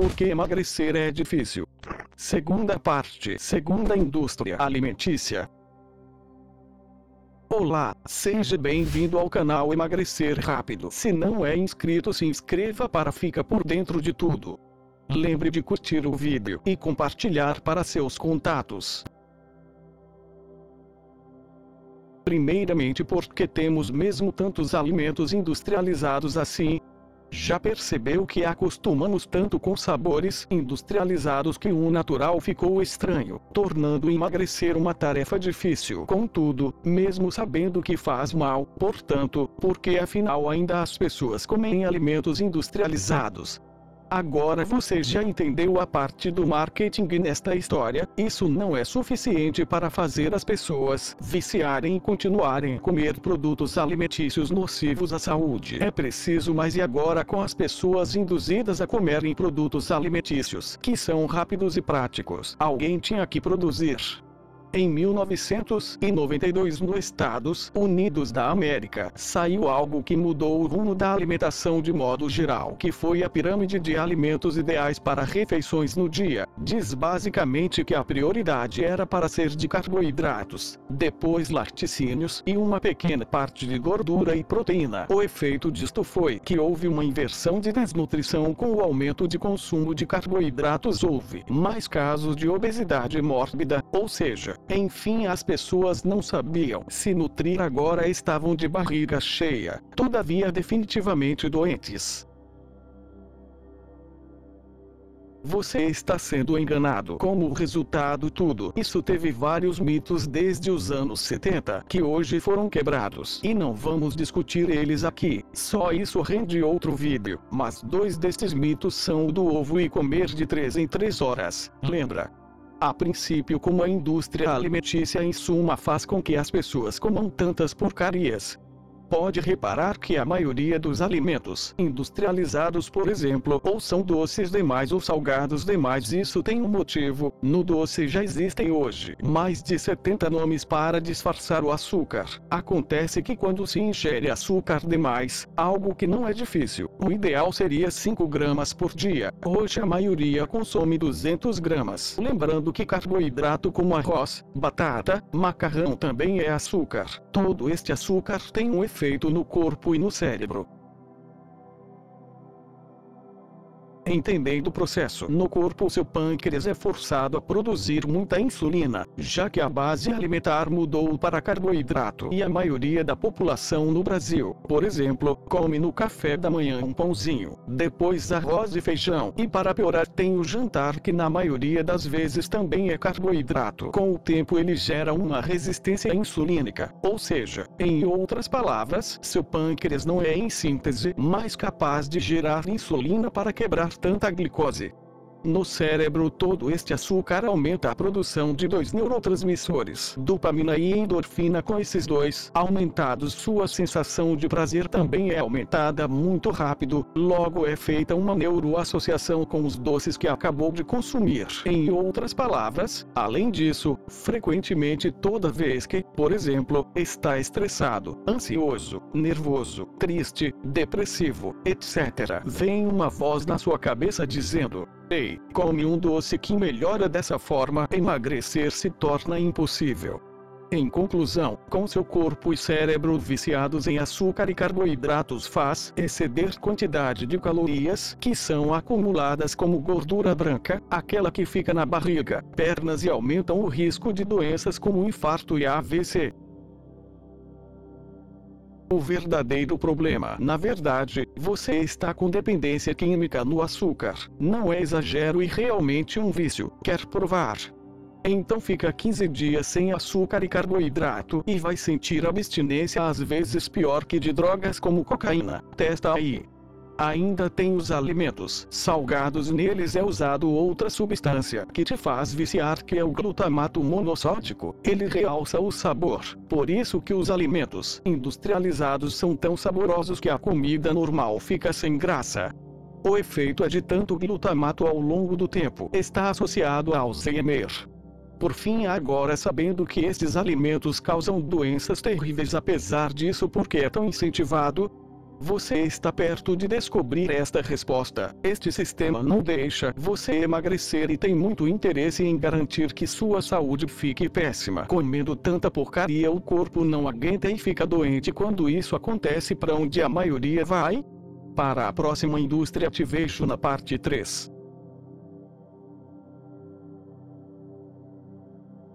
Por que emagrecer é difícil? Segunda parte. Segunda indústria alimentícia. Olá, seja bem-vindo ao canal Emagrecer Rápido. Se não é inscrito, se inscreva para ficar por dentro de tudo. Lembre de curtir o vídeo e compartilhar para seus contatos. Primeiramente porque temos mesmo tantos alimentos industrializados assim, já percebeu que acostumamos tanto com sabores industrializados que um natural ficou estranho, tornando emagrecer uma tarefa difícil. Contudo, mesmo sabendo que faz mal, portanto, porque afinal ainda as pessoas comem alimentos industrializados, Agora você já entendeu a parte do marketing nesta história, isso não é suficiente para fazer as pessoas viciarem e continuarem a comer produtos alimentícios nocivos à saúde. É preciso mais e agora com as pessoas induzidas a comerem produtos alimentícios, que são rápidos e práticos. Alguém tinha que produzir em 1992 nos Estados Unidos da América, saiu algo que mudou o rumo da alimentação de modo geral, que foi a pirâmide de alimentos ideais para refeições no dia. Diz basicamente que a prioridade era para ser de carboidratos, depois laticínios e uma pequena parte de gordura e proteína. O efeito disto foi que houve uma inversão de desnutrição com o aumento de consumo de carboidratos houve mais casos de obesidade mórbida, ou seja, enfim, as pessoas não sabiam se nutrir agora estavam de barriga cheia, todavia definitivamente doentes. Você está sendo enganado. Como resultado tudo, isso teve vários mitos desde os anos 70, que hoje foram quebrados. E não vamos discutir eles aqui. Só isso rende outro vídeo. Mas dois destes mitos são o do ovo e comer de 3 em 3 horas. Lembra? A princípio, como a indústria alimentícia em suma faz com que as pessoas comam tantas porcarias, pode reparar que a maioria dos alimentos industrializados, por exemplo, ou são doces demais ou salgados demais. Isso tem um motivo. No doce já existem hoje mais de 70 nomes para disfarçar o açúcar. Acontece que quando se ingere açúcar demais, algo que não é difícil, o ideal seria 5 gramas por dia. Hoje a maioria consome 200 gramas. Lembrando que carboidrato como arroz, batata, macarrão também é açúcar. Todo este açúcar tem um efeito efeito no corpo e no cérebro. Entendendo o processo. No corpo, seu pâncreas é forçado a produzir muita insulina, já que a base alimentar mudou para carboidrato e a maioria da população no Brasil, por exemplo, come no café da manhã um pãozinho, depois arroz e feijão, e para piorar tem o jantar que na maioria das vezes também é carboidrato. Com o tempo ele gera uma resistência insulínica, ou seja, em outras palavras, seu pâncreas não é em síntese mais capaz de gerar insulina para quebrar tanta glicose. No cérebro todo este açúcar aumenta a produção de dois neurotransmissores, dopamina e endorfina com esses dois aumentados sua sensação de prazer também é aumentada muito rápido, logo é feita uma neuroassociação com os doces que acabou de consumir. Em outras palavras, além disso, frequentemente toda vez que, por exemplo, está estressado, ansioso, nervoso, triste, depressivo, etc., vem uma voz na sua cabeça dizendo: Ei, come um doce que melhora dessa forma, emagrecer se torna impossível. Em conclusão, com seu corpo e cérebro viciados em açúcar e carboidratos faz exceder quantidade de calorias que são acumuladas como gordura branca, aquela que fica na barriga, pernas e aumentam o risco de doenças como infarto e AVC. O verdadeiro problema, na verdade, você está com dependência química no açúcar. Não é exagero e realmente um vício. Quer provar? Então fica 15 dias sem açúcar e carboidrato e vai sentir abstinência às vezes pior que de drogas como cocaína. Testa aí. Ainda tem os alimentos salgados neles é usado outra substância que te faz viciar que é o glutamato monossódico. Ele realça o sabor. Por isso que os alimentos industrializados são tão saborosos que a comida normal fica sem graça. O efeito é de tanto glutamato ao longo do tempo está associado ao Alzheimer. Por fim, agora sabendo que estes alimentos causam doenças terríveis, apesar disso, porque é tão incentivado, Você está perto de descobrir esta resposta. Este sistema não deixa você emagrecer e tem muito interesse em garantir que sua saúde fique péssima. Comendo tanta porcaria, o corpo não aguenta e fica doente quando isso acontece para onde a maioria vai? Para a próxima Indústria Activation na parte 3.